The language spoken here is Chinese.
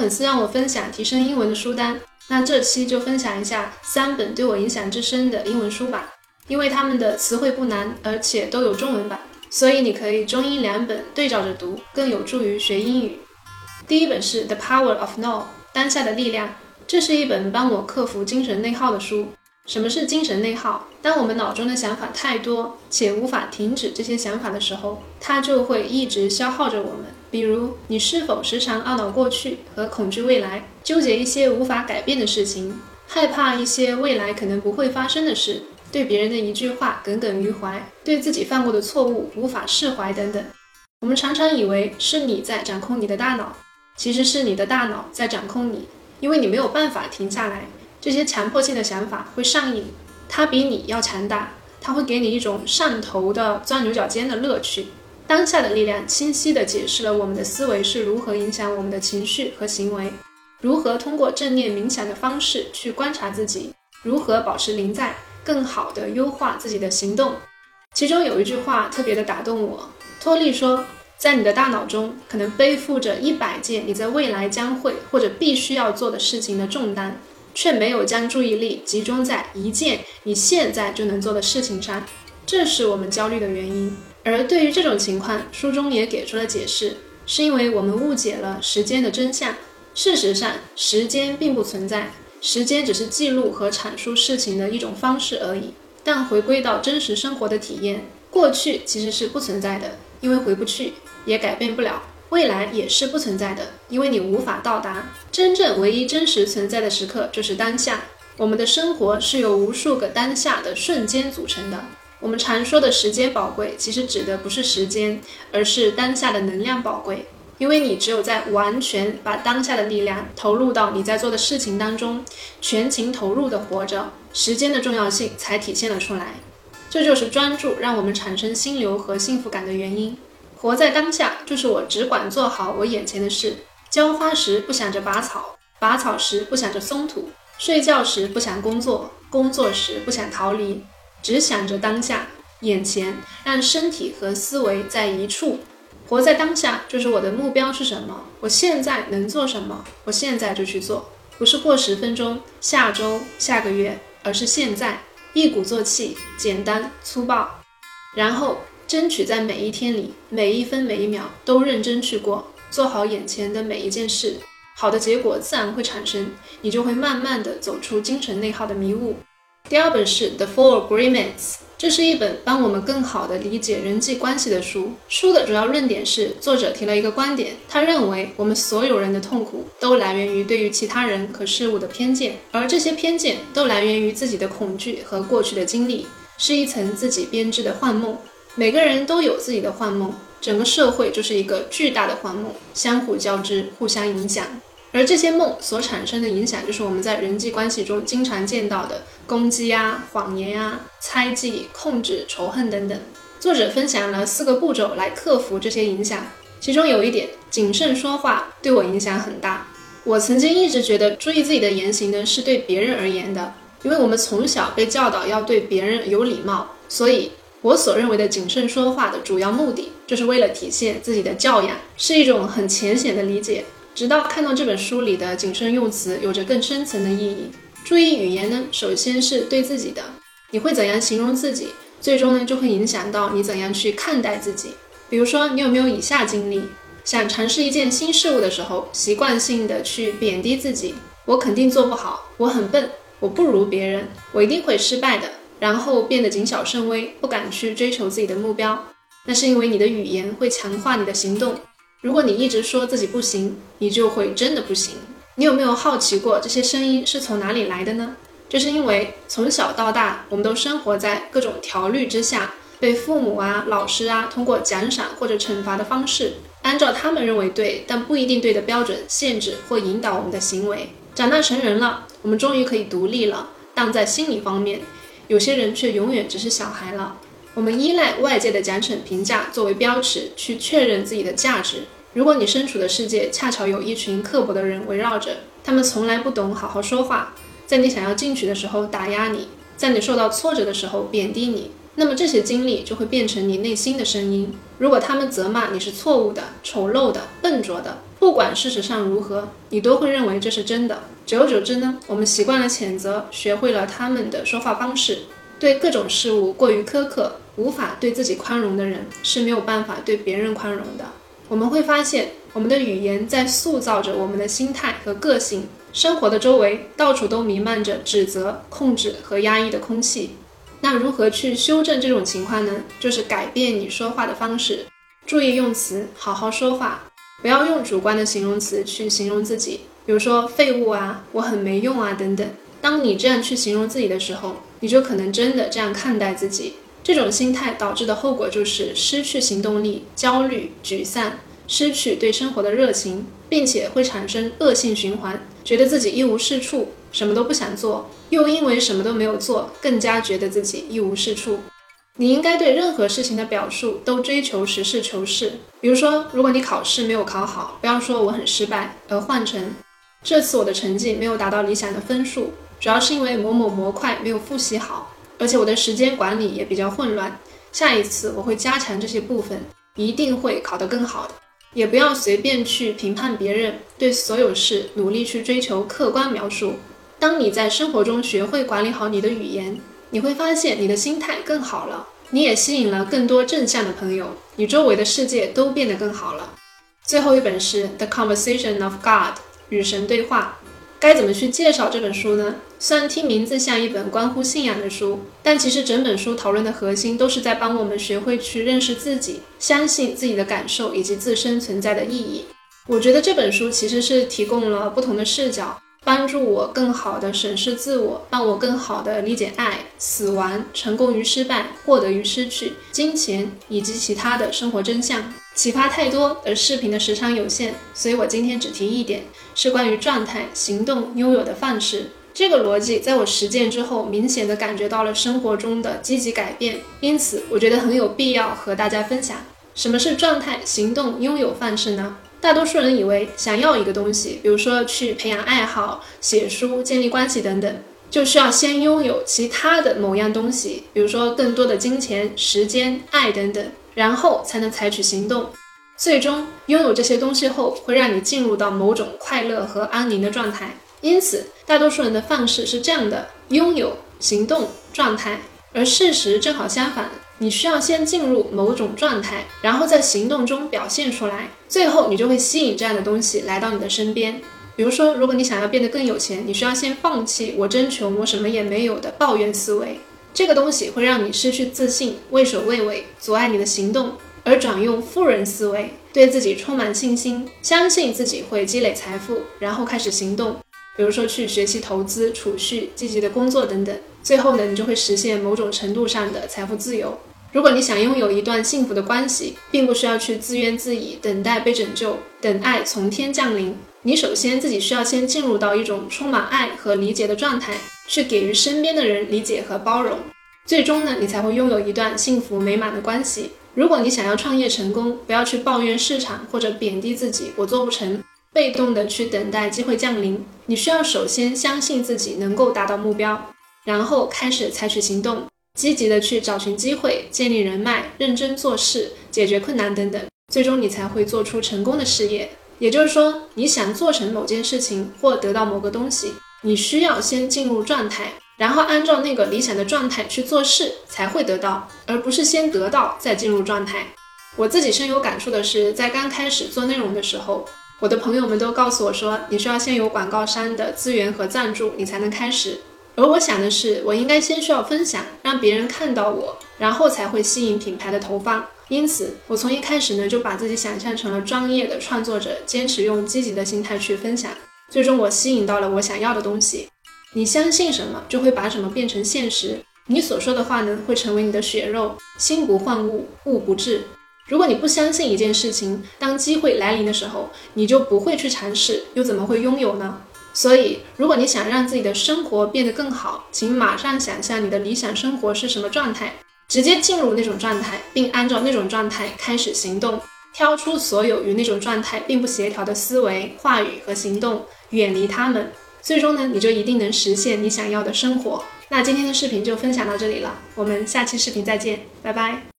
粉丝让我分享提升英文的书单，那这期就分享一下三本对我影响至深的英文书吧。因为他们的词汇不难，而且都有中文版，所以你可以中英两本对照着读，更有助于学英语。第一本是《The Power of Now》，当下的力量。这是一本帮我克服精神内耗的书。什么是精神内耗？当我们脑中的想法太多，且无法停止这些想法的时候，它就会一直消耗着我们。比如，你是否时常懊恼过去和恐惧未来，纠结一些无法改变的事情，害怕一些未来可能不会发生的事，对别人的一句话耿耿于怀，对自己犯过的错误无法释怀等等？我们常常以为是你在掌控你的大脑，其实是你的大脑在掌控你。因为你没有办法停下来，这些强迫性的想法会上瘾，它比你要强大，它会给你一种上头的钻牛角尖的乐趣。当下的力量清晰地解释了我们的思维是如何影响我们的情绪和行为，如何通过正念冥想的方式去观察自己，如何保持临在，更好地优化自己的行动。其中有一句话特别的打动我，托利说。在你的大脑中，可能背负着一百件你在未来将会或者必须要做的事情的重担，却没有将注意力集中在一件你现在就能做的事情上，这是我们焦虑的原因。而对于这种情况，书中也给出了解释，是因为我们误解了时间的真相。事实上，时间并不存在，时间只是记录和阐述事情的一种方式而已。但回归到真实生活的体验，过去其实是不存在的，因为回不去。也改变不了，未来也是不存在的，因为你无法到达。真正唯一真实存在的时刻就是当下。我们的生活是由无数个当下的瞬间组成的。我们常说的时间宝贵，其实指的不是时间，而是当下的能量宝贵。因为你只有在完全把当下的力量投入到你在做的事情当中，全情投入的活着，时间的重要性才体现了出来。这就是专注让我们产生心流和幸福感的原因。活在当下，就是我只管做好我眼前的事。浇花时不想着拔草，拔草时不想着松土，睡觉时不想工作，工作时不想逃离，只想着当下眼前，让身体和思维在一处。活在当下，就是我的目标是什么？我现在能做什么？我现在就去做，不是过十分钟、下周、下个月，而是现在，一鼓作气，简单粗暴，然后。争取在每一天里，每一分每一秒都认真去过，做好眼前的每一件事，好的结果自然会产生，你就会慢慢的走出精神内耗的迷雾。第二本是《The Four Agreements》，这是一本帮我们更好的理解人际关系的书。书的主要论点是，作者提了一个观点，他认为我们所有人的痛苦都来源于对于其他人和事物的偏见，而这些偏见都来源于自己的恐惧和过去的经历，是一层自己编织的幻梦。每个人都有自己的幻梦，整个社会就是一个巨大的幻梦，相互交织，互相影响。而这些梦所产生的影响，就是我们在人际关系中经常见到的攻击啊、谎言啊、猜忌、控制、仇恨等等。作者分享了四个步骤来克服这些影响，其中有一点谨慎说话，对我影响很大。我曾经一直觉得注意自己的言行呢，是对别人而言的，因为我们从小被教导要对别人有礼貌，所以。我所认为的谨慎说话的主要目的，就是为了体现自己的教养，是一种很浅显的理解。直到看到这本书里的谨慎用词，有着更深层的意义。注意语言呢，首先是对自己的，你会怎样形容自己，最终呢就会影响到你怎样去看待自己。比如说，你有没有以下经历：想尝试一件新事物的时候，习惯性的去贬低自己，我肯定做不好，我很笨，我不如别人，我一定会失败的。然后变得谨小慎微，不敢去追求自己的目标，那是因为你的语言会强化你的行动。如果你一直说自己不行，你就会真的不行。你有没有好奇过这些声音是从哪里来的呢？就是因为从小到大，我们都生活在各种条律之下，被父母啊、老师啊通过奖赏或者惩罚的方式，按照他们认为对但不一定对的标准限制或引导我们的行为。长大成人了，我们终于可以独立了，但在心理方面。有些人却永远只是小孩了。我们依赖外界的奖惩评价作为标尺，去确认自己的价值。如果你身处的世界恰巧有一群刻薄的人围绕着，他们从来不懂好好说话，在你想要进取的时候打压你，在你受到挫折的时候贬低你，那么这些经历就会变成你内心的声音。如果他们责骂你是错误的、丑陋的、笨拙的，不管事实上如何，你都会认为这是真的。久而久之呢，我们习惯了谴责，学会了他们的说话方式。对各种事物过于苛刻，无法对自己宽容的人是没有办法对别人宽容的。我们会发现，我们的语言在塑造着我们的心态和个性。生活的周围到处都弥漫着指责、控制和压抑的空气。那如何去修正这种情况呢？就是改变你说话的方式，注意用词，好好说话，不要用主观的形容词去形容自己，比如说废物啊，我很没用啊等等。当你这样去形容自己的时候，你就可能真的这样看待自己。这种心态导致的后果就是失去行动力、焦虑、沮丧，失去对生活的热情，并且会产生恶性循环，觉得自己一无是处，什么都不想做，又因为什么都没有做，更加觉得自己一无是处。你应该对任何事情的表述都追求实事求是。比如说，如果你考试没有考好，不要说我很失败，而换成这次我的成绩没有达到理想的分数。主要是因为某某模块没有复习好，而且我的时间管理也比较混乱。下一次我会加强这些部分，一定会考得更好的。也不要随便去评判别人，对所有事努力去追求客观描述。当你在生活中学会管理好你的语言，你会发现你的心态更好了，你也吸引了更多正向的朋友，你周围的世界都变得更好了。最后一本是《The Conversation of God》，与神对话。该怎么去介绍这本书呢？虽然听名字像一本关乎信仰的书，但其实整本书讨论的核心都是在帮我们学会去认识自己，相信自己的感受以及自身存在的意义。我觉得这本书其实是提供了不同的视角。帮助我更好地审视自我，让我更好地理解爱、死亡、成功与失败、获得与失去、金钱以及其他的生活真相。启发太多，而视频的时长有限，所以我今天只提一点，是关于状态、行动、拥有的范式。这个逻辑在我实践之后，明显的感觉到了生活中的积极改变，因此我觉得很有必要和大家分享。什么是状态、行动、拥有范式呢？大多数人以为，想要一个东西，比如说去培养爱好、写书、建立关系等等，就需要先拥有其他的某样东西，比如说更多的金钱、时间、爱等等，然后才能采取行动。最终拥有这些东西后，会让你进入到某种快乐和安宁的状态。因此，大多数人的方式是这样的：拥有、行动、状态。而事实正好相反。你需要先进入某种状态，然后在行动中表现出来，最后你就会吸引这样的东西来到你的身边。比如说，如果你想要变得更有钱，你需要先放弃“我真穷，我什么也没有”的抱怨思维，这个东西会让你失去自信，畏首畏尾，阻碍你的行动，而转用富人思维，对自己充满信心，相信自己会积累财富，然后开始行动。比如说去学习投资、储蓄、积极的工作等等，最后呢，你就会实现某种程度上的财富自由。如果你想拥有一段幸福的关系，并不需要去自怨自艾，等待被拯救，等爱从天降临。你首先自己需要先进入到一种充满爱和理解的状态，去给予身边的人理解和包容。最终呢，你才会拥有一段幸福美满的关系。如果你想要创业成功，不要去抱怨市场或者贬低自己，我做不成，被动的去等待机会降临。你需要首先相信自己能够达到目标，然后开始采取行动。积极的去找寻机会，建立人脉，认真做事，解决困难等等，最终你才会做出成功的事业。也就是说，你想做成某件事情或得到某个东西，你需要先进入状态，然后按照那个理想的状态去做事，才会得到，而不是先得到再进入状态。我自己深有感触的是，在刚开始做内容的时候，我的朋友们都告诉我说，你需要先有广告商的资源和赞助，你才能开始。而我想的是，我应该先需要分享，让别人看到我，然后才会吸引品牌的投放。因此，我从一开始呢就把自己想象成了专业的创作者，坚持用积极的心态去分享。最终，我吸引到了我想要的东西。你相信什么，就会把什么变成现实。你所说的话呢，会成为你的血肉。心不换物，物不至。如果你不相信一件事情，当机会来临的时候，你就不会去尝试，又怎么会拥有呢？所以，如果你想让自己的生活变得更好，请马上想象你的理想生活是什么状态，直接进入那种状态，并按照那种状态开始行动，挑出所有与那种状态并不协调的思维、话语和行动，远离他们。最终呢，你就一定能实现你想要的生活。那今天的视频就分享到这里了，我们下期视频再见，拜拜。